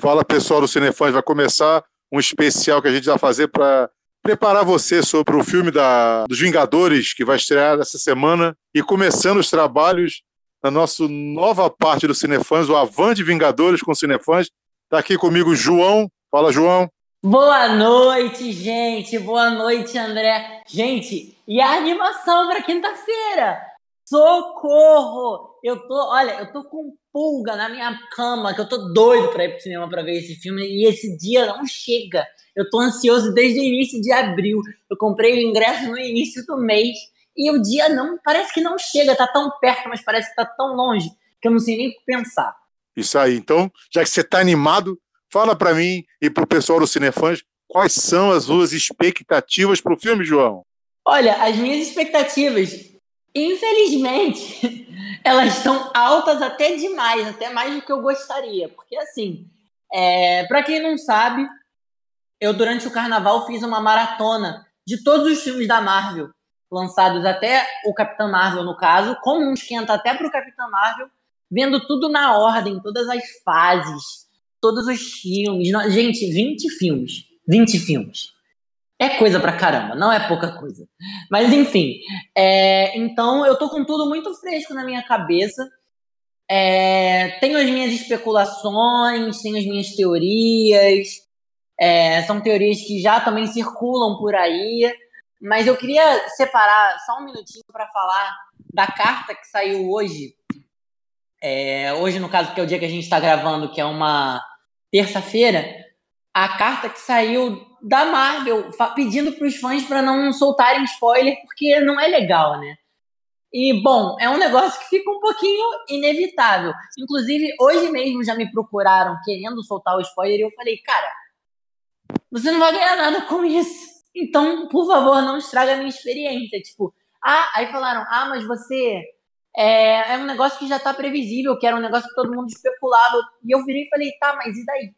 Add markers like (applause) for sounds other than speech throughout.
Fala pessoal do Cinefãs, vai começar um especial que a gente vai fazer para preparar você sobre o filme da, dos Vingadores que vai estrear essa semana e começando os trabalhos na nossa nova parte do Cinefãs, o Avante Vingadores com Cinefãs. Está aqui comigo João. Fala, João. Boa noite, gente. Boa noite, André. Gente, e a animação para quinta-feira? Socorro! Eu tô, olha, eu tô com pulga na minha cama, que eu tô doido para ir pro cinema para ver esse filme e esse dia não chega. Eu tô ansioso desde o início de abril. Eu comprei o ingresso no início do mês e o dia não, parece que não chega, tá tão perto, mas parece que tá tão longe que eu não sei nem o que pensar. Isso aí. Então, já que você tá animado, fala para mim e pro pessoal do Cinefãs quais são as suas expectativas pro filme, João. Olha, as minhas expectativas Infelizmente, (laughs) elas estão altas até demais, até mais do que eu gostaria. Porque, assim, é, para quem não sabe, eu durante o carnaval fiz uma maratona de todos os filmes da Marvel, lançados até o Capitão Marvel, no caso, como um esquenta até para o Capitão Marvel, vendo tudo na ordem, todas as fases, todos os filmes. Gente, 20 filmes. 20 filmes. É coisa pra caramba, não é pouca coisa. Mas enfim, é, então eu tô com tudo muito fresco na minha cabeça. É, tenho as minhas especulações, tenho as minhas teorias. É, são teorias que já também circulam por aí. Mas eu queria separar só um minutinho para falar da carta que saiu hoje. É, hoje, no caso, que é o dia que a gente está gravando, que é uma terça-feira, a carta que saiu da Marvel pedindo para os fãs para não soltarem spoiler, porque não é legal, né? E, bom, é um negócio que fica um pouquinho inevitável. Inclusive, hoje mesmo já me procuraram querendo soltar o spoiler e eu falei, cara, você não vai ganhar nada com isso. Então, por favor, não estraga a minha experiência. Tipo, ah, aí falaram, ah, mas você. É, é um negócio que já tá previsível, que era um negócio que todo mundo especulava. E eu virei e falei, tá, mas e daí?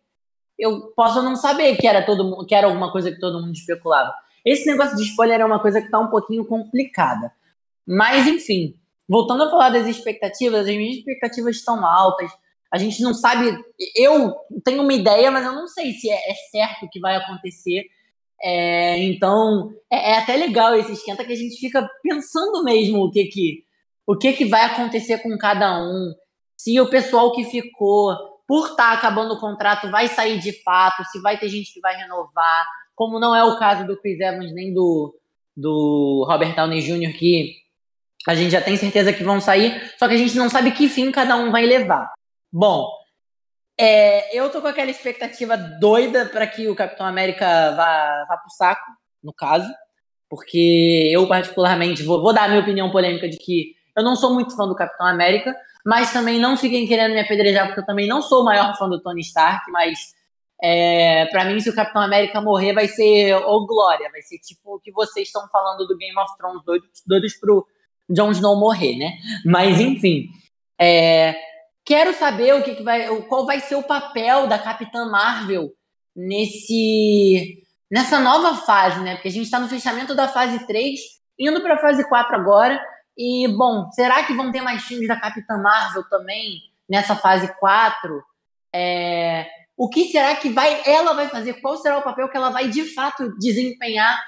Eu posso não saber que era todo que era alguma coisa que todo mundo especulava. Esse negócio de spoiler é uma coisa que está um pouquinho complicada. Mas, enfim, voltando a falar das expectativas, as minhas expectativas estão altas. A gente não sabe. Eu tenho uma ideia, mas eu não sei se é, é certo que vai acontecer. É, então, é, é, até legal esse esquenta que a gente fica pensando mesmo o que que, o que, que vai acontecer com cada um. Se o pessoal que ficou por estar tá acabando o contrato, vai sair de fato, se vai ter gente que vai renovar, como não é o caso do Chris Evans nem do, do Robert Downey Jr., que a gente já tem certeza que vão sair, só que a gente não sabe que fim cada um vai levar. Bom, é, eu tô com aquela expectativa doida para que o Capitão América vá, vá pro saco, no caso, porque eu, particularmente, vou, vou dar a minha opinião polêmica de que eu não sou muito fã do Capitão América, mas também não fiquem querendo me apedrejar, porque eu também não sou o maior fã do Tony Stark, mas é, para mim, se o Capitão América morrer, vai ser ô glória, vai ser tipo o que vocês estão falando do Game of Thrones, doidos, doidos pro Jon Snow morrer, né? Mas enfim, é, quero saber o que, que vai, qual vai ser o papel da Capitã Marvel nesse nessa nova fase, né? Porque a gente está no fechamento da fase 3, indo para a fase 4 agora. E, bom, será que vão ter mais filmes da Capitã Marvel também nessa fase 4? É, o que será que vai ela vai fazer? Qual será o papel que ela vai de fato desempenhar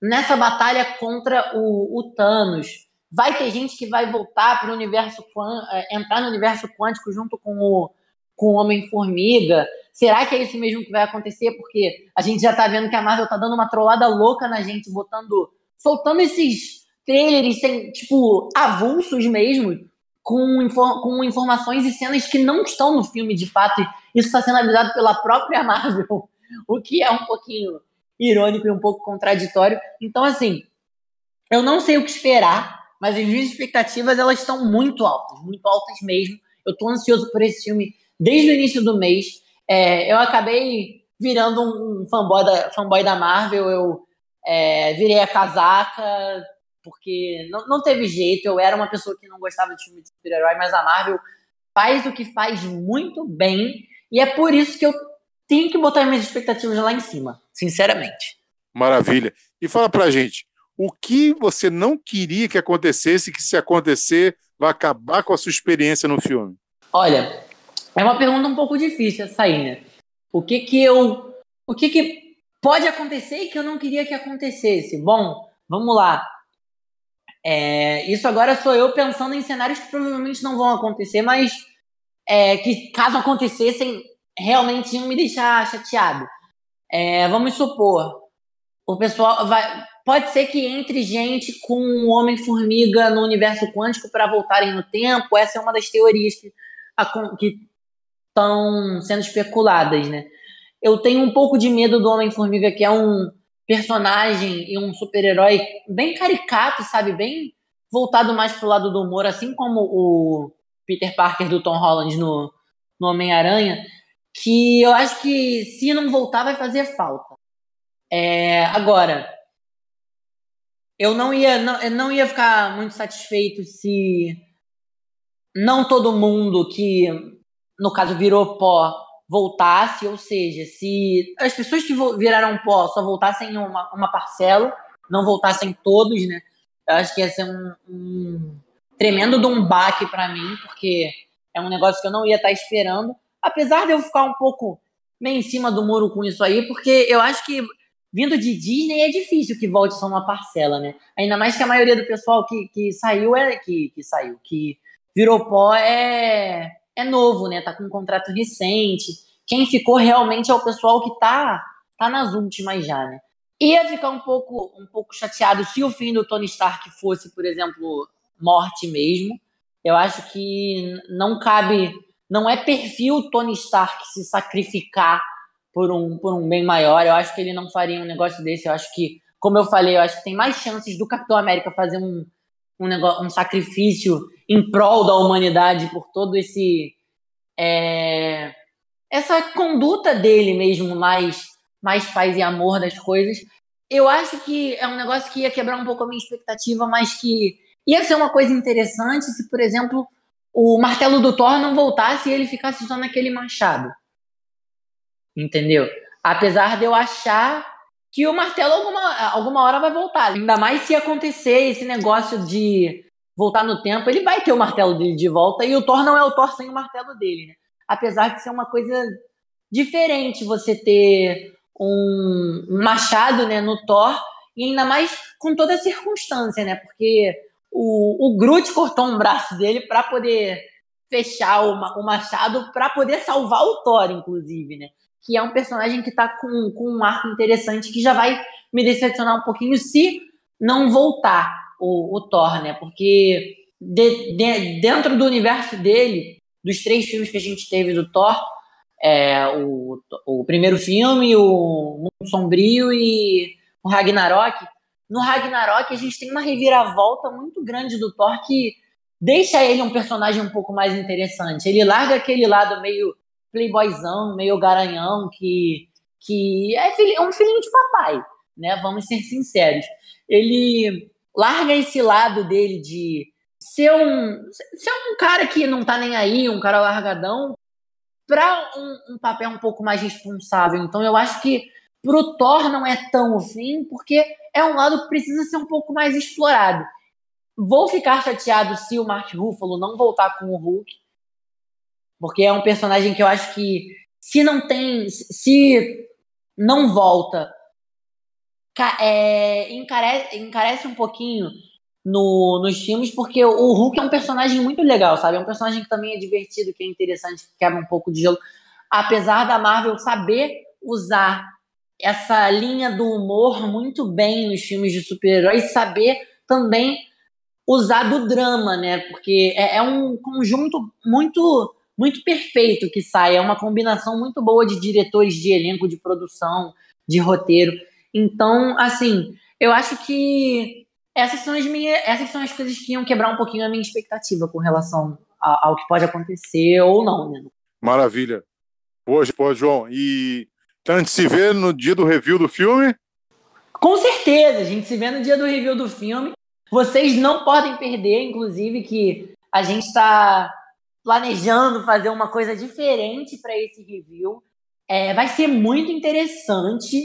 nessa batalha contra o, o Thanos? Vai ter gente que vai voltar para o universo é, entrar no universo quântico junto com o, com o Homem-Formiga? Será que é isso mesmo que vai acontecer? Porque a gente já está vendo que a Marvel está dando uma trollada louca na gente, botando, soltando esses trailers sem, tipo, avulsos mesmo, com, infor com informações e cenas que não estão no filme de fato. Isso está sendo avisado pela própria Marvel, (laughs) o que é um pouquinho irônico e um pouco contraditório. Então, assim, eu não sei o que esperar, mas as minhas expectativas elas estão muito altas, muito altas mesmo. Eu estou ansioso por esse filme desde o início do mês. É, eu acabei virando um fanboy da, fanboy da Marvel, eu é, virei a casaca, porque não, não teve jeito. Eu era uma pessoa que não gostava de filme de super-herói, mas a Marvel faz o que faz muito bem. E é por isso que eu tenho que botar minhas expectativas lá em cima, sinceramente. Maravilha. E fala pra gente, o que você não queria que acontecesse, que se acontecer, vai acabar com a sua experiência no filme? Olha, é uma pergunta um pouco difícil essa aí, né? O que que eu. O que que pode acontecer e que eu não queria que acontecesse? Bom, vamos lá. É, isso agora sou eu pensando em cenários que provavelmente não vão acontecer, mas é, que caso acontecessem, realmente iam me deixar chateado. É, vamos supor, o pessoal vai. Pode ser que entre gente com o Homem-Formiga no universo quântico para voltarem no tempo. Essa é uma das teorias que estão sendo especuladas, né? Eu tenho um pouco de medo do Homem-Formiga, que é um personagem e um super-herói bem caricato, sabe? Bem voltado mais pro lado do humor, assim como o Peter Parker do Tom Holland no, no Homem-Aranha, que eu acho que se não voltar vai fazer falta. É, agora, eu não ia, não, eu não ia ficar muito satisfeito se não todo mundo que, no caso, virou pó voltasse, ou seja, se as pessoas que viraram pó só voltassem uma, uma parcela, não voltassem todos, né? Eu acho que ia ser um, um tremendo de para mim, porque é um negócio que eu não ia estar tá esperando. Apesar de eu ficar um pouco meio em cima do muro com isso aí, porque eu acho que vindo de Disney é difícil que volte só uma parcela, né? Ainda mais que a maioria do pessoal que, que saiu é que, que saiu, que virou pó é, é novo, né? Tá com um contrato recente. Quem ficou realmente é o pessoal que tá, tá nas últimas já, né? Ia ficar um pouco, um pouco chateado se o fim do Tony Stark fosse, por exemplo, morte mesmo. Eu acho que não cabe, não é perfil Tony Stark se sacrificar por um, por um bem maior. Eu acho que ele não faria um negócio desse. Eu acho que, como eu falei, eu acho que tem mais chances do Capitão América fazer um, um, negócio, um sacrifício em prol da humanidade por todo esse. É, essa conduta dele mesmo, mais, mais paz e amor das coisas. Eu acho que é um negócio que ia quebrar um pouco a minha expectativa, mas que Ia ser uma coisa interessante se, por exemplo, o martelo do Thor não voltasse e ele ficasse só naquele machado. Entendeu? Apesar de eu achar que o martelo alguma, alguma hora vai voltar. Ainda mais se acontecer esse negócio de voltar no tempo, ele vai ter o martelo dele de volta e o Thor não é o Thor sem o martelo dele, né? Apesar de ser uma coisa diferente você ter um, machado né, no Thor e ainda mais com toda a circunstância, né? Porque o, o Groot cortou um braço dele para poder fechar o, o machado, para poder salvar o Thor, inclusive, né? Que é um personagem que tá com, com um arco interessante que já vai me decepcionar um pouquinho se não voltar o, o Thor, né? Porque de, de, dentro do universo dele, dos três filmes que a gente teve do Thor, é, o, o primeiro filme, o Mundo Sombrio e o Ragnarok, no Ragnarok a gente tem uma reviravolta muito grande do Thor que deixa ele um personagem um pouco mais interessante. Ele larga aquele lado meio playboyzão, meio garanhão, que, que é, filho, é um filhinho de papai, né? Vamos ser sinceros. Ele larga esse lado dele de ser um, ser um cara que não tá nem aí, um cara largadão, para um, um papel um pouco mais responsável. Então eu acho que pro Thor não é tão fim, porque é um lado que precisa ser um pouco mais explorado. Vou ficar chateado se o Mark Ruffalo não voltar com o Hulk, porque é um personagem que eu acho que se não tem, se não volta, é, encarece, encarece um pouquinho no, nos filmes, porque o Hulk é um personagem muito legal, sabe? É um personagem que também é divertido, que é interessante, que quebra um pouco de gelo. Apesar da Marvel saber usar essa linha do humor muito bem nos filmes de super-heróis, saber também usar do drama, né? Porque é, é, um conjunto muito muito perfeito que sai, é uma combinação muito boa de diretores de elenco, de produção, de roteiro. Então, assim, eu acho que essas são as minhas, essas são as coisas que iam quebrar um pouquinho a minha expectativa com relação ao, ao que pode acontecer ou não, né? Maravilha. Hoje, pô, João. E então a gente se vê no dia do review do filme? Com certeza, a gente se vê no dia do review do filme. Vocês não podem perder, inclusive, que a gente está planejando fazer uma coisa diferente para esse review. É, vai ser muito interessante,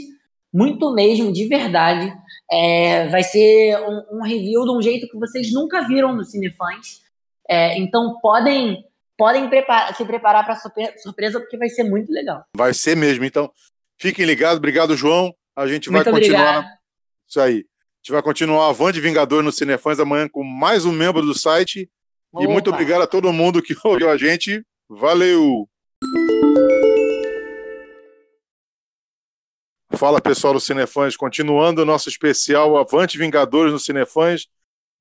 muito mesmo, de verdade. É, vai ser um, um, review de um jeito que vocês nunca viram no Cinefãs. É, então podem podem preparar, se preparar para surpresa, porque vai ser muito legal. Vai ser mesmo. Então, fiquem ligados. Obrigado, João. A gente vai muito continuar. Obrigado. Isso aí. A gente vai continuar a Van de Vingador no Cinefãs amanhã com mais um membro do site. Opa. E muito obrigado a todo mundo que (laughs) ouviu a gente. Valeu! Fala pessoal do Cinefãs, continuando o nosso especial Avante Vingadores no Cinefãs.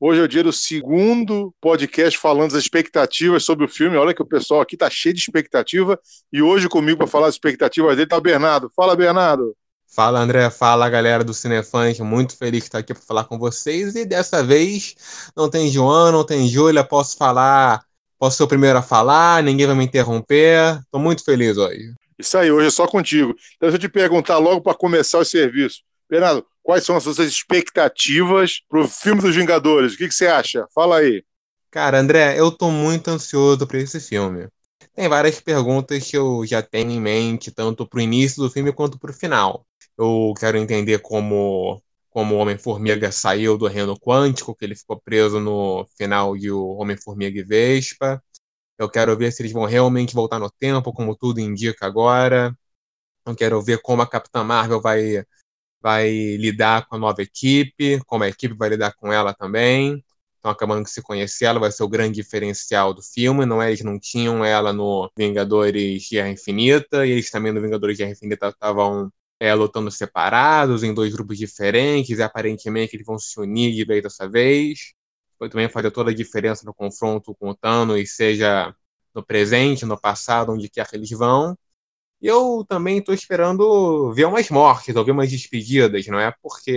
Hoje é o dia do segundo podcast falando das expectativas sobre o filme. Olha que o pessoal aqui tá cheio de expectativa. E hoje comigo para falar das expectativas dele tá o Bernardo. Fala, Bernardo. Fala, André. Fala, galera do Cinefãs. Muito feliz de estar aqui para falar com vocês. E dessa vez não tem João, não tem Júlia. Posso falar, posso ser o primeiro a falar, ninguém vai me interromper. Estou muito feliz hoje. Isso aí, hoje é só contigo. Então, deixa eu te perguntar logo para começar o serviço. Bernardo, quais são as suas expectativas para o filme dos Vingadores? O que, que, você acha? Fala aí. Cara, André, eu tô muito ansioso para esse filme. Tem várias perguntas que eu já tenho em mente, tanto para o início do filme quanto para o final. Eu quero entender como, como o Homem-Formiga saiu do reino quântico, que ele ficou preso no final de o Homem-Formiga e Vespa. Eu quero ver se eles vão realmente voltar no tempo, como tudo indica agora. Eu quero ver como a Capitã Marvel vai vai lidar com a nova equipe, como a equipe vai lidar com ela também. Estão acabando de se conhecer, ela vai ser o grande diferencial do filme. Não é, eles não tinham ela no Vingadores Guerra Infinita, e eles também no Vingadores Guerra Infinita estavam é, lutando separados, em dois grupos diferentes, e aparentemente eles vão se unir de vez dessa vez. Vai também fazer toda a diferença no confronto com o Thanos, seja no presente, no passado, onde quer que eles vão. E eu também estou esperando ver umas mortes, ou ver umas despedidas, não é? Porque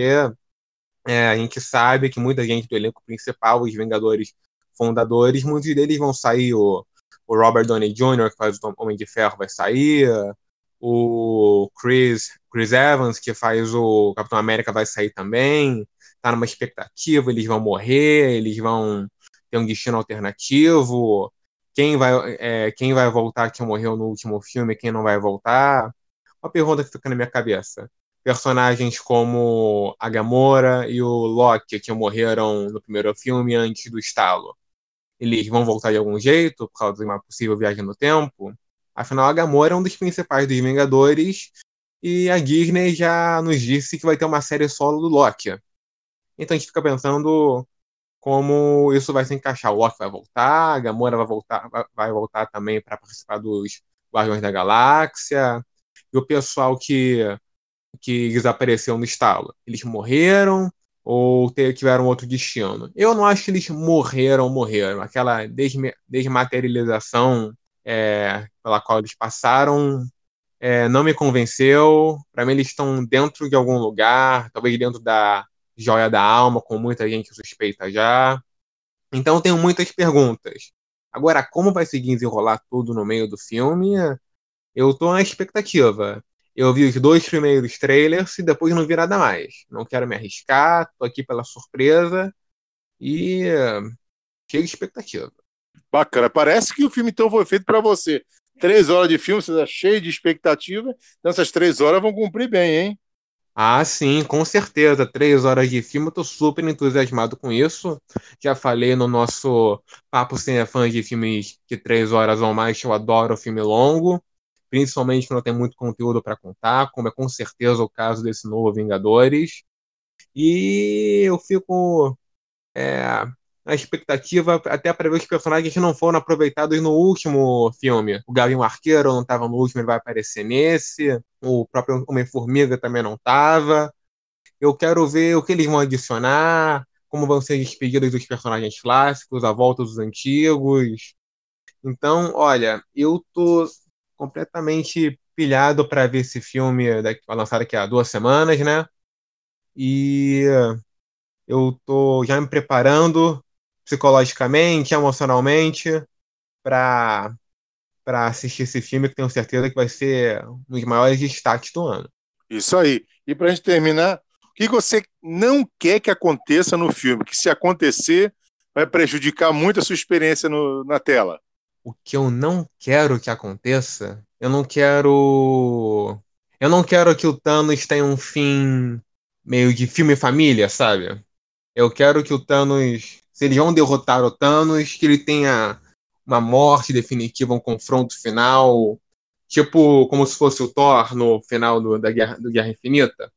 é, a gente sabe que muita gente do elenco principal, os Vingadores fundadores, muitos deles vão sair. O, o Robert Downey Jr., que faz o Homem de Ferro, vai sair. O Chris, Chris Evans, que faz o Capitão América, vai sair também. Tá numa expectativa, eles vão morrer, eles vão ter um destino alternativo quem vai, é, quem vai voltar que morreu no último filme, quem não vai voltar. Uma pergunta que fica na minha cabeça. Personagens como a Gamora e o Loki, que morreram no primeiro filme antes do estalo, eles vão voltar de algum jeito por causa de uma possível viagem no tempo? Afinal, a Gamora é um dos principais dos Vingadores e a Disney já nos disse que vai ter uma série solo do Loki. Então a gente fica pensando como isso vai se encaixar. O Loki vai voltar, a Gamora vai voltar, vai voltar também para participar dos Guardiões da Galáxia. E o pessoal que, que desapareceu no estalo, eles morreram ou tiveram outro destino? Eu não acho que eles morreram, morreram. Aquela desmaterialização é, pela qual eles passaram é, não me convenceu. Para mim, eles estão dentro de algum lugar, talvez dentro da joia da alma, com muita gente suspeita já. Então tenho muitas perguntas. Agora, como vai seguir desenrolar tudo no meio do filme? Eu tô na expectativa. Eu vi os dois primeiros trailers e depois não vi nada mais. Não quero me arriscar, tô aqui pela surpresa e cheio de expectativa. Bacana. Parece que o filme então foi feito para você. Três horas de filme, você tá cheio de expectativa. Então essas três horas vão cumprir bem, hein? Ah, sim, com certeza. Três horas de filme, eu tô super entusiasmado com isso. Já falei no nosso Papo Cinefãs de filmes de três horas ou mais, eu adoro filme longo, principalmente quando tem muito conteúdo para contar, como é com certeza o caso desse novo Vingadores. E eu fico é, a expectativa até para ver os personagens que não foram aproveitados no último filme. O Gavião Arqueiro não estava no último, ele vai aparecer nesse. O próprio Homem-Formiga também não estava. Eu quero ver o que eles vão adicionar, como vão ser despedidas dos personagens clássicos, a volta dos antigos. Então, olha, eu tô completamente pilhado para ver esse filme daqui, lançado daqui a duas semanas, né? E eu tô já me preparando psicologicamente, emocionalmente, para para assistir esse filme que tenho certeza que vai ser um dos maiores destaques do ano. Isso aí. E para a gente terminar, o que você não quer que aconteça no filme? Que se acontecer, vai prejudicar muito a sua experiência no, na tela? O que eu não quero que aconteça, eu não quero. Eu não quero que o Thanos tenha um fim meio de filme família, sabe? Eu quero que o Thanos se eles vão derrotar o Thanos, que ele tenha uma morte definitiva, um confronto final, tipo como se fosse o Thor no final do, da Guerra, do Guerra Infinita,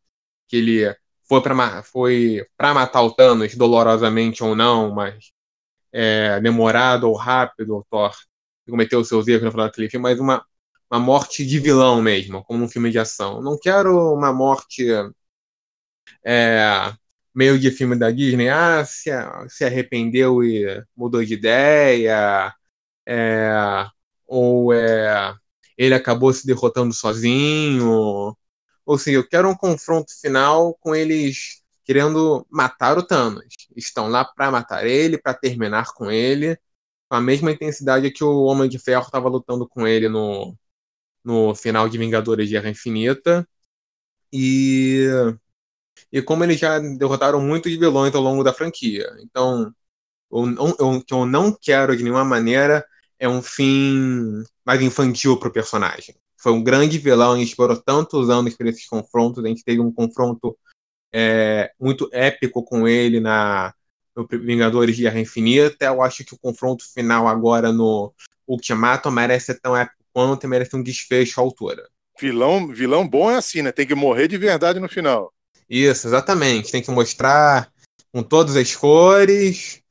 que ele foi para foi matar o Thanos, dolorosamente ou não, mas é, demorado ou rápido, o Thor cometeu seus erros no final daquele filme, mas uma, uma morte de vilão mesmo, como um filme de ação. Não quero uma morte é, meio de filme da Disney, ah, se, se arrependeu e mudou de ideia, é, ou é, ele acabou se derrotando sozinho. Ou seja, eu quero um confronto final com eles querendo matar o Thanos. Estão lá para matar ele, para terminar com ele, com a mesma intensidade que o Homem de Ferro estava lutando com ele no, no final de Vingadores Guerra Infinita. E, e como eles já derrotaram muitos vilões ao longo da franquia. Então, o que eu não quero de nenhuma maneira é um fim mais infantil para o personagem. Foi um grande vilão, a gente esperou tantos anos por esses confrontos, a gente teve um confronto é, muito épico com ele na no Vingadores de Guerra Infinita. Eu acho que o confronto final agora no Ultimato merece ser tão épico quanto e merece um desfecho à altura. Vilão, vilão bom é assim, né? Tem que morrer de verdade no final. Isso, exatamente. Tem que mostrar com todas as cores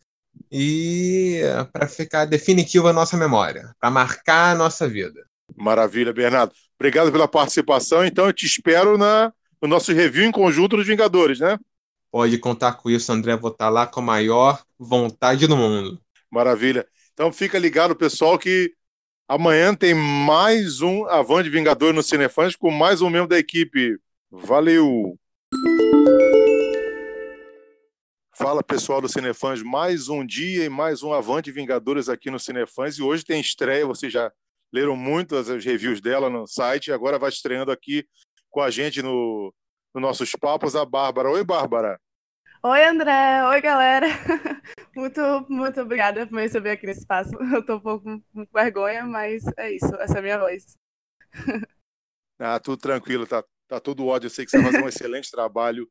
e para ficar definitiva a nossa memória, para marcar a nossa vida. Maravilha, Bernardo. Obrigado pela participação. Então eu te espero na, no nosso review em conjunto dos Vingadores, né? Pode contar com isso, André. Vou estar lá com a maior vontade do mundo. Maravilha. Então fica ligado, pessoal, que amanhã tem mais um Avante Vingador no Cinefãs com mais um membro da equipe. Valeu! Fala pessoal do Cinefãs, mais um dia e mais um Avante Vingadores aqui no Cinefãs. E hoje tem estreia, vocês já leram muitas as reviews dela no site, agora vai estreando aqui com a gente no, no nossos papos a Bárbara. Oi, Bárbara. Oi, André. Oi, galera. (laughs) Muito, muito obrigada por me receber aqui nesse espaço. (laughs) Eu tô um pouco com vergonha, mas é isso. Essa é a minha voz. (laughs) Ah, tudo tranquilo, tá, tá tudo ódio. Eu sei que você vai fazer um excelente trabalho.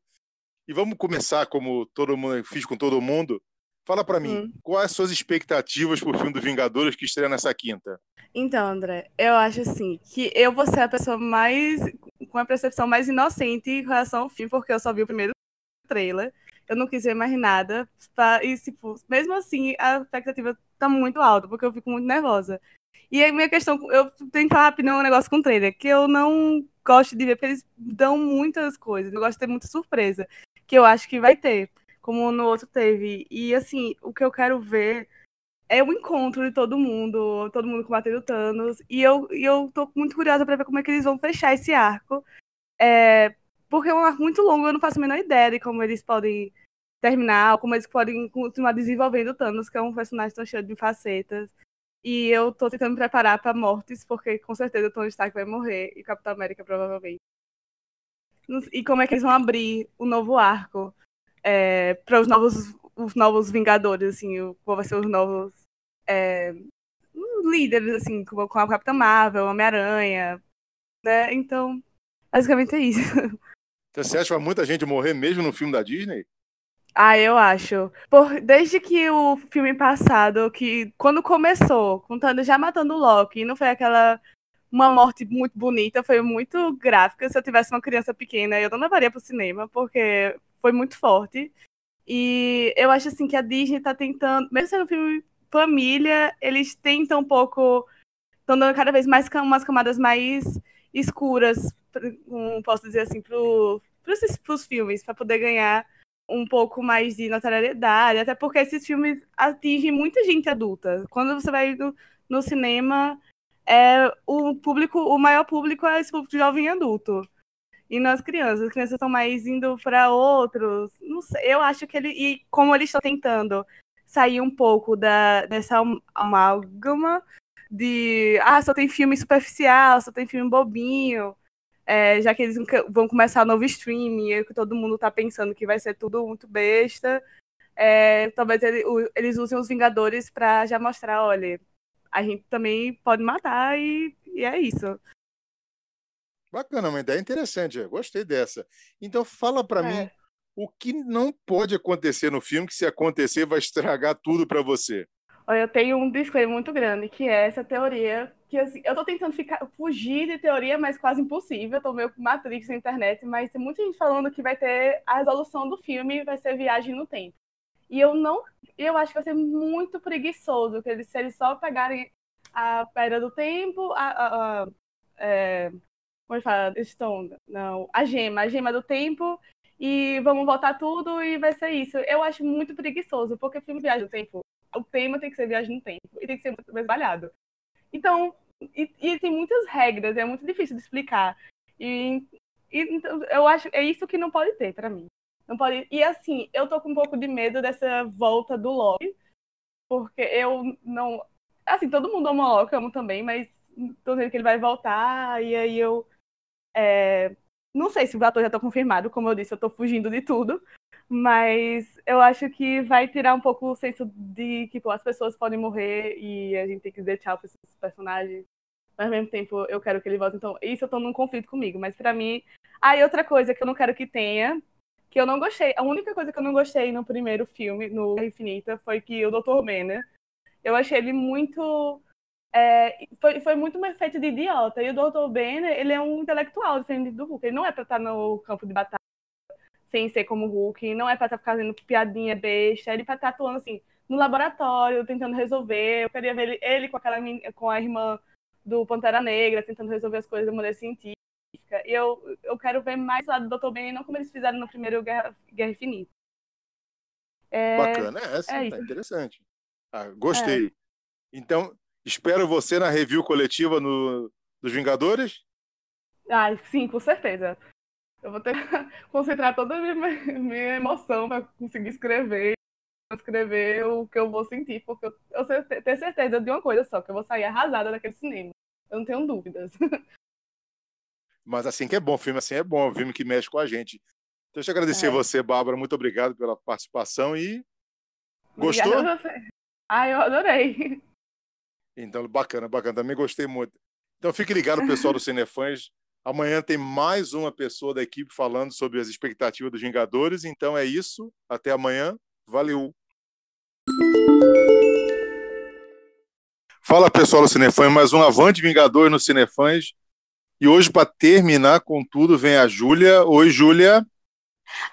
E vamos começar, como todo mundo fiz com todo mundo. Fala para mim, hum. quais as suas expectativas pro filme do Vingadores que estreia nessa quinta? Então, André, eu acho assim que eu vou ser a pessoa mais com a percepção mais inocente em relação ao filme, porque eu só vi o primeiro trailer. Eu não quis ver mais nada. Pra, e, tipo, mesmo assim, a expectativa tá muito alta, porque eu fico muito nervosa. E a minha questão, eu tenho que falar rapidinho um negócio com o trailer, que eu não gosto de ver, porque eles dão muitas coisas. Eu gosto de ter muita surpresa que eu acho que vai ter, como no outro teve. E assim, o que eu quero ver é o encontro de todo mundo, todo mundo combatendo Thanos. E eu, e eu tô muito curiosa para ver como é que eles vão fechar esse arco. É, porque é um arco muito longo, eu não faço a menor ideia de como eles podem terminar, como eles podem continuar desenvolvendo Thanos, que é um personagem tão cheio de facetas. E eu tô tentando me preparar para mortes, porque com certeza o Tony Stark vai morrer e Capitão América provavelmente e como é que eles vão abrir o novo arco é, para os novos, os novos Vingadores, assim, qual vai ser os novos é, líderes, assim, com, com a Capitã Marvel, Homem-Aranha, né? Então, basicamente é isso. (laughs) Então, você acha que vai muita gente morrer mesmo no filme da Disney? Ah, eu acho. Por, desde que o filme passado, que quando começou, contando já matando o Loki, não foi aquela uma morte muito bonita, foi muito gráfica. Se eu tivesse uma criança pequena, eu não levaria para o cinema, porque foi muito forte. E eu acho assim que a Disney está tentando, mesmo sendo um filme família, eles tentam um pouco, estão dando cada vez mais umas camadas mais escuras, posso dizer assim, para os filmes, para poder ganhar um pouco mais de notoriedade, até porque esses filmes atingem muita gente adulta. Quando você vai no, no cinema, é o público, o maior público é esse público jovem adulto. E nas crianças, as crianças estão mais indo para outros. Não sei, eu acho que ele. E como eles estão tentando sair um pouco da, dessa amálgama de ah, só tem filme superficial, só tem filme bobinho. É, já que eles vão começar novo streaming, que todo mundo está pensando que vai ser tudo muito besta. É, talvez ele, eles usem os Vingadores para já mostrar, olha, a gente também pode matar e, e é isso. Bacana, uma ideia interessante. Eu gostei dessa. Então fala para é. mim o que não pode acontecer no filme, que se acontecer vai estragar tudo para você. Eu tenho um disclaimer muito grande, que é essa teoria, que assim, eu tô tentando ficar, fugir de teoria, mas quase impossível. Eu tô meio Matrix na internet, mas tem muita gente falando que vai ter a resolução do filme vai ser viagem no tempo. E eu não, eu acho que vai ser muito preguiçoso, que eles, se eles só pegarem a pedra do tempo, a, a, a é, como é fala? Stone, não, a gema, a gema do tempo, e vamos voltar tudo e vai ser isso. Eu acho muito preguiçoso, porque filme viagem no tempo o tema tem que ser viagem no tempo e tem que ser muito trabalhado. Então, e, e, tem muitas regras, é muito difícil de explicar. E, e então, eu acho é isso que não pode ter para mim. Não pode. E assim, eu tô com um pouco de medo dessa volta do Loki, porque eu não, assim, todo mundo ama o Loki, eu amo também, mas tô vendo que ele vai voltar e aí eu é, não sei se o ator já tá confirmado, como eu disse, eu tô fugindo de tudo, mas eu acho que vai tirar um pouco o senso de que tipo, as pessoas podem morrer e a gente tem que dizer tchau para esses personagens. Mas ao mesmo tempo eu quero que ele volte. Então, isso eu tô num conflito comigo. Mas para mim. Ah, e outra coisa que eu não quero que tenha, que eu não gostei. A única coisa que eu não gostei no primeiro filme, no Infinita, foi que o Dr. Banner, eu achei ele muito. É, foi, foi muito um efeito de idiota. E o Dr. Banner, ele é um intelectual diferente do Hulk. Ele não é pra estar no campo de batalha sem ser como Hulk, não é pra estar tá fazendo piadinha besta, ele pra estar tá atuando assim, no laboratório, tentando resolver. Eu queria ver ele, ele com aquela com a irmã do Pantera Negra, tentando resolver as coisas de maneira científica. E eu, eu quero ver mais lá do Dr. Ben, não como eles fizeram no primeiro Guerra, Guerra Infinita. É... Bacana, é, essa, é tá interessante. Ah, gostei. É. Então, espero você na review coletiva no, dos Vingadores? Ah, sim, com certeza. Eu vou ter que (laughs) concentrar toda a minha, minha emoção para conseguir escrever, escrever o que eu vou sentir, porque eu, eu tenho certeza de uma coisa só, que eu vou sair arrasada daquele cinema. Eu não tenho dúvidas. (laughs) Mas assim que é bom, filme assim é bom, filme que mexe com a gente. Então, deixa eu agradecer é. você, Bárbara. Muito obrigado pela participação e. Gostou? Ah, eu adorei. (laughs) Então, bacana, bacana. Também gostei muito. Então, fique ligado, pessoal do (laughs) Cinefãs. Amanhã tem mais uma pessoa da equipe falando sobre as expectativas dos Vingadores. Então é isso. Até amanhã. Valeu. Fala pessoal do Cinefãs, mais um Avante Vingador no Cinefãs. E hoje, para terminar com tudo, vem a Júlia. Oi, Júlia.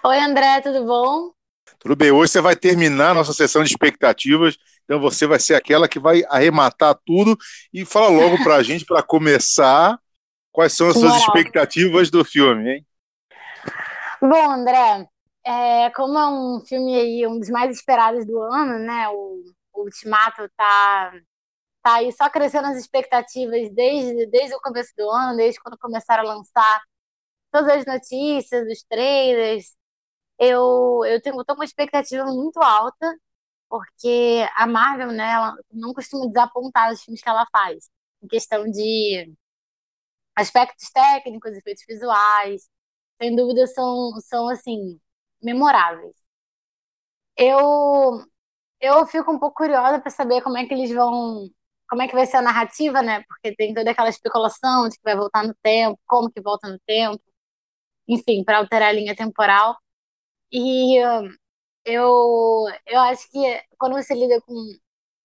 Oi, André, tudo bom? Tudo bem. Hoje você vai terminar a nossa sessão de expectativas. Então você vai ser aquela que vai arrematar tudo. E fala logo para a (laughs) gente, para começar, Quais são as suas expectativas do filme, hein? Bom, André, é, como é um filme aí, um dos mais esperados do ano, né? O, o Ultimato tá, tá aí só crescendo as expectativas desde, desde o começo do ano, desde quando começaram a lançar todas as notícias, os trailers. Eu, eu tenho, tô com uma expectativa muito alta, porque a Marvel, né, ela não costuma desapontar os filmes que ela faz, em questão de aspectos técnicos, efeitos visuais, sem dúvida são, são assim, memoráveis. Eu eu fico um pouco curiosa para saber como é que eles vão, como é que vai ser a narrativa, né? Porque tem toda aquela especulação de que vai voltar no tempo, como que volta no tempo, enfim, para alterar a linha temporal. E eu eu acho que quando você lida com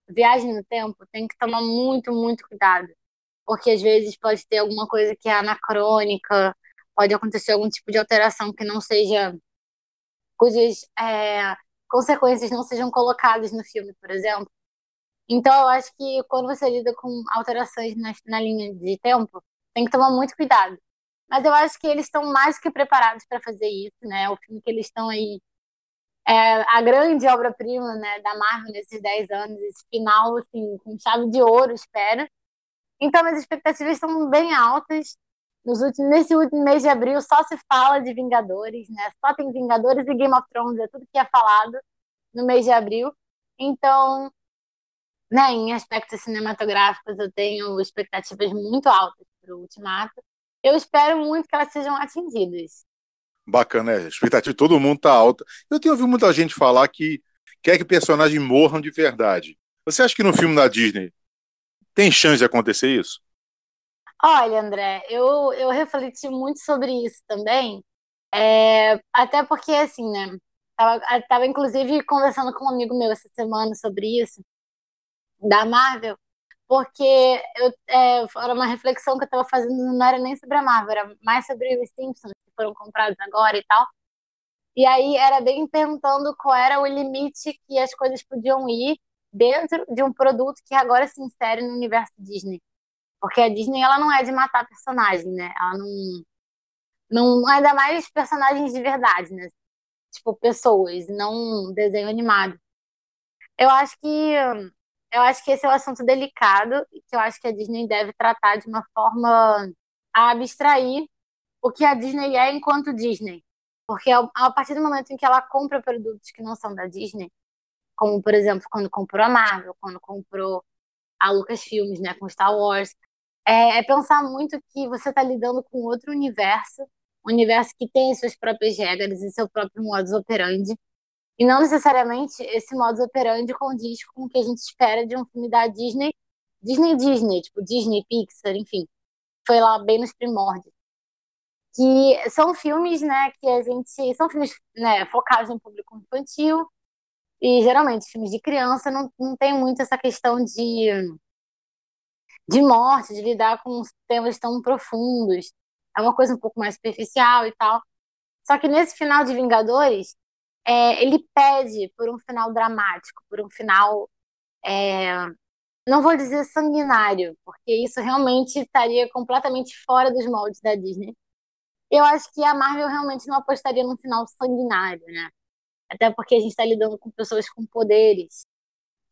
viagem no tempo, tem que tomar muito, muito cuidado porque às vezes pode ter alguma coisa que é anacrônica, pode acontecer algum tipo de alteração que não seja, cujas é, consequências não sejam colocadas no filme, por exemplo. Então, eu acho que quando você lida com alterações na, na linha de tempo, tem que tomar muito cuidado. Mas eu acho que eles estão mais que preparados para fazer isso, né? O filme que eles estão aí é a grande obra-prima, né, da Marvel nesses 10 anos, esse final assim, com chave de ouro, espero. Então, as expectativas estão bem altas. Nos últimos, nesse último mês de abril só se fala de Vingadores, né? Só tem Vingadores e Game of Thrones, é tudo que é falado no mês de abril. Então, né, em aspectos cinematográficos, eu tenho expectativas muito altas para o Ultimato. Eu espero muito que elas sejam atingidas. Bacana, é. A expectativa de todo mundo está alta. Eu tenho ouvido muita gente falar que quer que personagens morram de verdade. Você acha que no filme da Disney tem chance de acontecer isso? Olha, André, eu, eu refleti muito sobre isso também. É, até porque, assim, né? Tava, tava, inclusive, conversando com um amigo meu essa semana sobre isso. da Marvel, porque eu, é, era uma reflexão que eu estava fazendo, não era nem sobre a Marvel, era mais sobre os Simpsons, que foram comprados agora e tal. E aí era bem perguntando qual era o limite que as coisas podiam ir dentro de um produto que agora se insere no universo Disney. Porque a Disney ela não é de matar personagem, né? Ela não não ainda mais personagens de verdade, né? Tipo pessoas, não desenho animado. Eu acho que eu acho que esse é um assunto delicado e que eu acho que a Disney deve tratar de uma forma a abstrair o que a Disney é enquanto Disney. Porque a partir do momento em que ela compra produtos que não são da Disney, como por exemplo quando comprou a Marvel, quando comprou a Lucasfilmes, né, com Star Wars, é, é pensar muito que você está lidando com outro universo, um universo que tem suas próprias regras e seu próprio modus operandi, e não necessariamente esse modus operandi condiz com o que a gente espera de um filme da Disney, Disney Disney, tipo Disney Pixar, enfim, foi lá bem nos primórdios. Que são filmes, né, que a gente são filmes, né, focados no público infantil, e geralmente filmes de criança não, não tem muito essa questão de, de morte, de lidar com temas tão profundos. É uma coisa um pouco mais superficial e tal. Só que nesse final de Vingadores, é, ele pede por um final dramático, por um final. É, não vou dizer sanguinário, porque isso realmente estaria completamente fora dos moldes da Disney. Eu acho que a Marvel realmente não apostaria num final sanguinário, né? Até porque a gente está lidando com pessoas com poderes.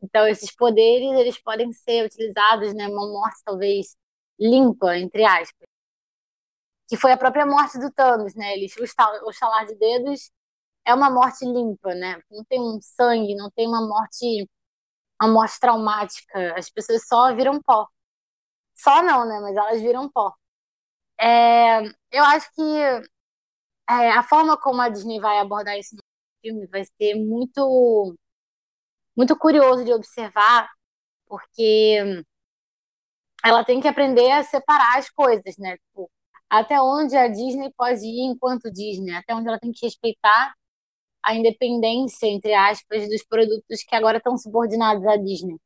Então, esses poderes, eles podem ser utilizados, né, uma morte talvez limpa, entre aspas. Que foi a própria morte do Thanos, né? Ele, o estalar de dedos é uma morte limpa, né? Não tem um sangue, não tem uma morte, uma morte traumática. As pessoas só viram pó. Só não, né? Mas elas viram pó. É, eu acho que é, a forma como a Disney vai abordar isso filme vai ser muito muito curioso de observar, porque ela tem que aprender a separar as coisas, né? Tipo, até onde a Disney pode ir enquanto Disney, até onde ela tem que respeitar a independência, entre aspas, dos produtos que agora estão subordinados à Disney.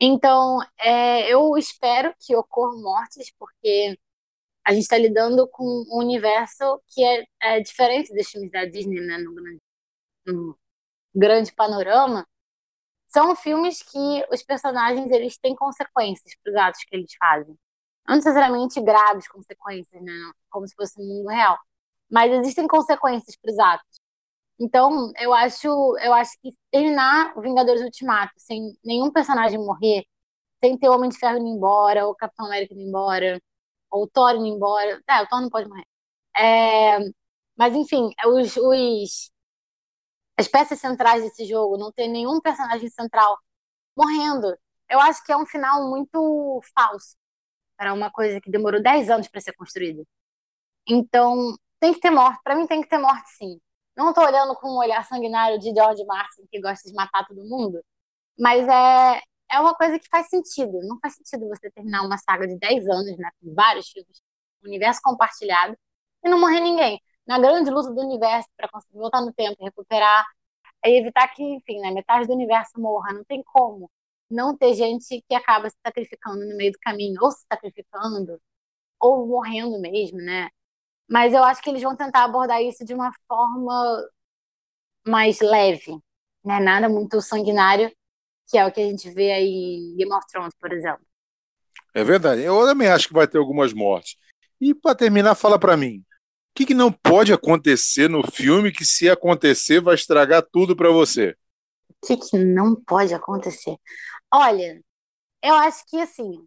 Então, é, eu espero que ocorram mortes, porque a gente está lidando com um universo que é, é, diferente dos filmes da Disney, né, no grande um grande panorama, são filmes que os personagens eles têm consequências para os atos que eles fazem. Não necessariamente graves consequências, né? como se fosse no mundo real. Mas existem consequências para os atos. Então, eu acho, eu acho que terminar Vingadores Ultimato sem nenhum personagem morrer, sem ter o Homem de Ferro indo embora, ou o Capitão América indo embora, ou o Thor indo embora. É, o Thor não pode morrer. É, mas, enfim, os, os as peças centrais desse jogo, não ter nenhum personagem central morrendo. Eu acho que é um final muito falso para uma coisa que demorou 10 anos para ser construída. Então, tem que ter morte. Para mim, tem que ter morte, sim. Não estou olhando com um olhar sanguinário de George Martin, que gosta de matar todo mundo, mas é, é uma coisa que faz sentido. Não faz sentido você terminar uma saga de 10 anos, né, com vários filmes, universo compartilhado, e não morrer ninguém na grande luta do universo para conseguir voltar no tempo, recuperar e evitar que, enfim, né, metade do universo morra. Não tem como não ter gente que acaba se sacrificando no meio do caminho, ou se sacrificando, ou morrendo mesmo, né? Mas eu acho que eles vão tentar abordar isso de uma forma mais leve, né? Nada muito sanguinário, que é o que a gente vê aí em Game of Thrones, por exemplo. É verdade. Eu também acho que vai ter algumas mortes. E para terminar, fala para mim, que, que não pode acontecer no filme que, se acontecer, vai estragar tudo para você? O que, que não pode acontecer? Olha, eu acho que assim,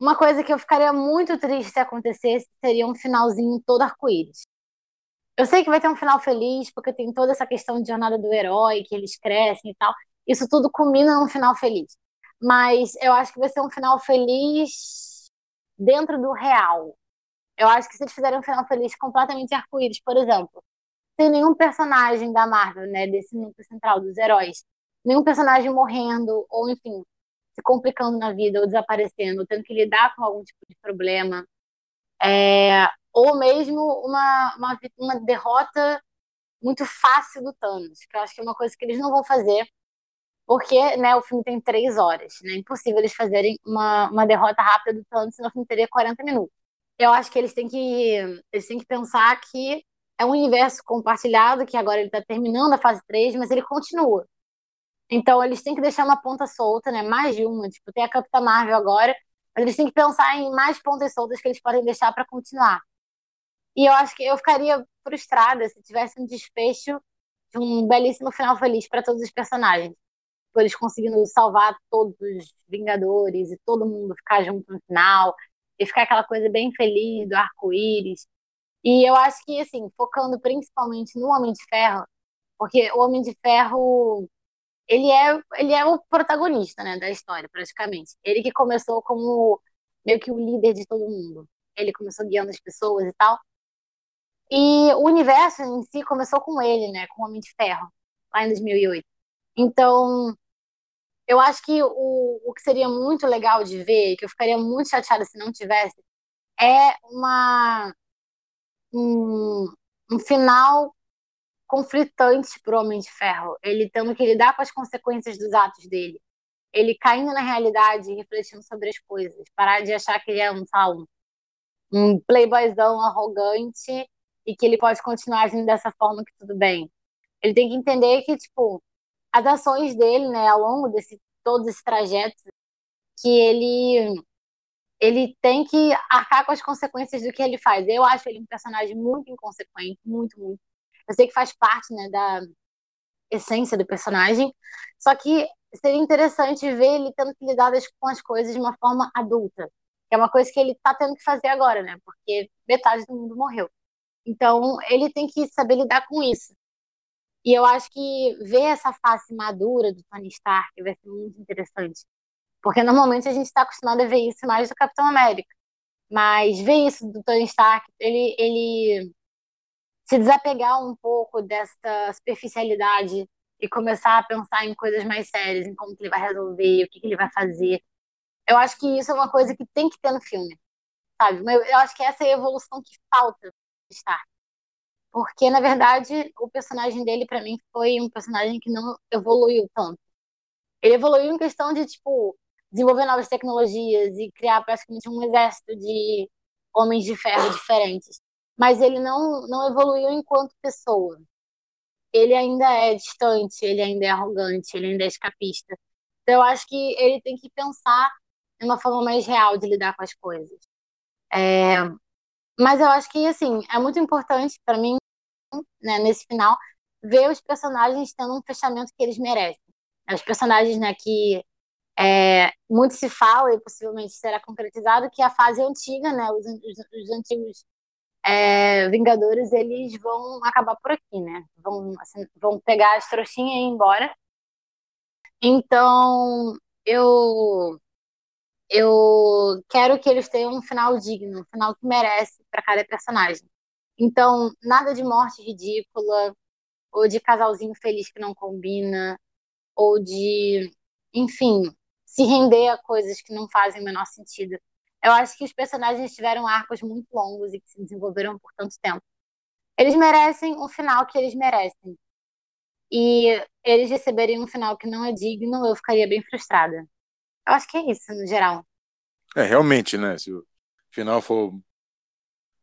uma coisa que eu ficaria muito triste se acontecesse seria um finalzinho todo arco-íris. Eu sei que vai ter um final feliz, porque tem toda essa questão de jornada do herói, que eles crescem e tal. Isso tudo culmina num final feliz. Mas eu acho que vai ser um final feliz dentro do real. Eu acho que se eles fizerem um final feliz completamente arco-íris, por exemplo, sem nenhum personagem da Marvel, né, desse núcleo central dos heróis, nenhum personagem morrendo, ou enfim, se complicando na vida, ou desaparecendo, ou tendo que lidar com algum tipo de problema, é, ou mesmo uma, uma, uma derrota muito fácil do Thanos, que eu acho que é uma coisa que eles não vão fazer, Porque né, o filme tem três horas. Né? Impossível eles fazerem uma, uma derrota rápida do Thanos, senão o filme teria 40 minutos. Eu acho que eles têm que, eles têm que pensar que é um universo compartilhado, que agora ele está terminando a fase 3, mas ele continua. Então eles têm que deixar uma ponta solta, né? Mais de uma. Tipo, tem a Capitã Marvel agora, eles têm que pensar em mais pontas soltas que eles podem deixar para continuar. E eu acho que eu ficaria frustrada se tivesse um desfecho de um belíssimo final feliz para todos os personagens. Eles conseguindo salvar todos os Vingadores e todo mundo ficar junto no final, e ficar aquela coisa bem feliz do arco-íris. E eu acho que, assim, focando principalmente no Homem de Ferro, porque o Homem de Ferro, ele é, ele é o protagonista, né, da história, praticamente. Ele que começou como meio que o líder de todo mundo. Ele começou guiando as pessoas e tal. E o universo em si começou com ele, né, com o Homem de Ferro, lá em 2008. Então, eu acho que o, o que seria muito legal de ver, que eu ficaria muito chateada se não tivesse, é uma um, um final conflitante para o Homem de Ferro. Ele tendo que lidar com as consequências dos atos dele. Ele caindo na realidade e refletindo sobre as coisas. Parar de achar que ele é um, um, um playboyzão arrogante e que ele pode continuar agindo dessa forma que tudo bem. Ele tem que entender que, tipo, as ações dele, né, ao longo desse todos esses trajetos, que ele ele tem que arcar com as consequências do que ele faz. Eu acho ele um personagem muito inconsequente, muito, muito. Eu sei que faz parte, né, da essência do personagem, só que seria interessante ver ele tendo que lidar com as coisas de uma forma adulta, que é uma coisa que ele está tendo que fazer agora, né, porque metade do mundo morreu. Então, ele tem que saber lidar com isso. E eu acho que ver essa face madura do Tony Stark vai ser muito interessante. Porque normalmente a gente está acostumado a ver isso mais do Capitão América. Mas ver isso do Tony Stark, ele, ele se desapegar um pouco dessa superficialidade e começar a pensar em coisas mais sérias, em como que ele vai resolver, o que, que ele vai fazer. Eu acho que isso é uma coisa que tem que ter no filme, sabe? Eu acho que essa é a evolução que falta Stark. Porque, na verdade, o personagem dele, para mim, foi um personagem que não evoluiu tanto. Ele evoluiu em questão de, tipo, desenvolver novas tecnologias e criar praticamente um exército de homens de ferro diferentes. Mas ele não, não evoluiu enquanto pessoa. Ele ainda é distante, ele ainda é arrogante, ele ainda é escapista. Então, eu acho que ele tem que pensar em uma forma mais real de lidar com as coisas. É, mas eu acho que, assim, é muito importante para mim, né, nesse final, ver os personagens tendo um fechamento que eles merecem. Os personagens, né, que é, muito se fala e possivelmente será concretizado que a fase antiga, né, os, os, os antigos é, Vingadores, eles vão acabar por aqui, né? Vão, assim, vão pegar as trouxinhas e ir embora. Então, eu eu quero que eles tenham um final digno, um final que merece para cada personagem. Então, nada de morte ridícula, ou de casalzinho feliz que não combina, ou de, enfim, se render a coisas que não fazem o menor sentido. Eu acho que os personagens tiveram arcos muito longos e que se desenvolveram por tanto tempo. Eles merecem um final que eles merecem. E eles receberem um final que não é digno, eu ficaria bem frustrada. Eu acho que é isso, no geral. É, realmente, né? Se o final for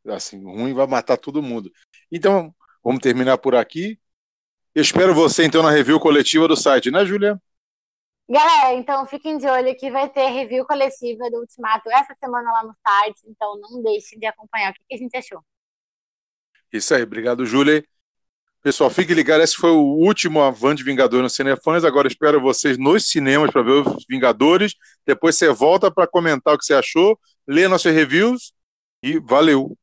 assim, ruim, vai matar todo mundo. Então, vamos terminar por aqui. Eu espero você, então, na review coletiva do site, né, Julia? Galera, então fiquem de olho que vai ter review coletiva do Ultimato essa semana lá no site, então não deixem de acompanhar o que a gente achou. Isso aí, obrigado, Júlia. Pessoal, fique ligado, esse foi o último Avante Vingador no Cinefãs. Agora espero vocês nos cinemas para ver os Vingadores. Depois você volta para comentar o que você achou, lê nossas reviews e valeu!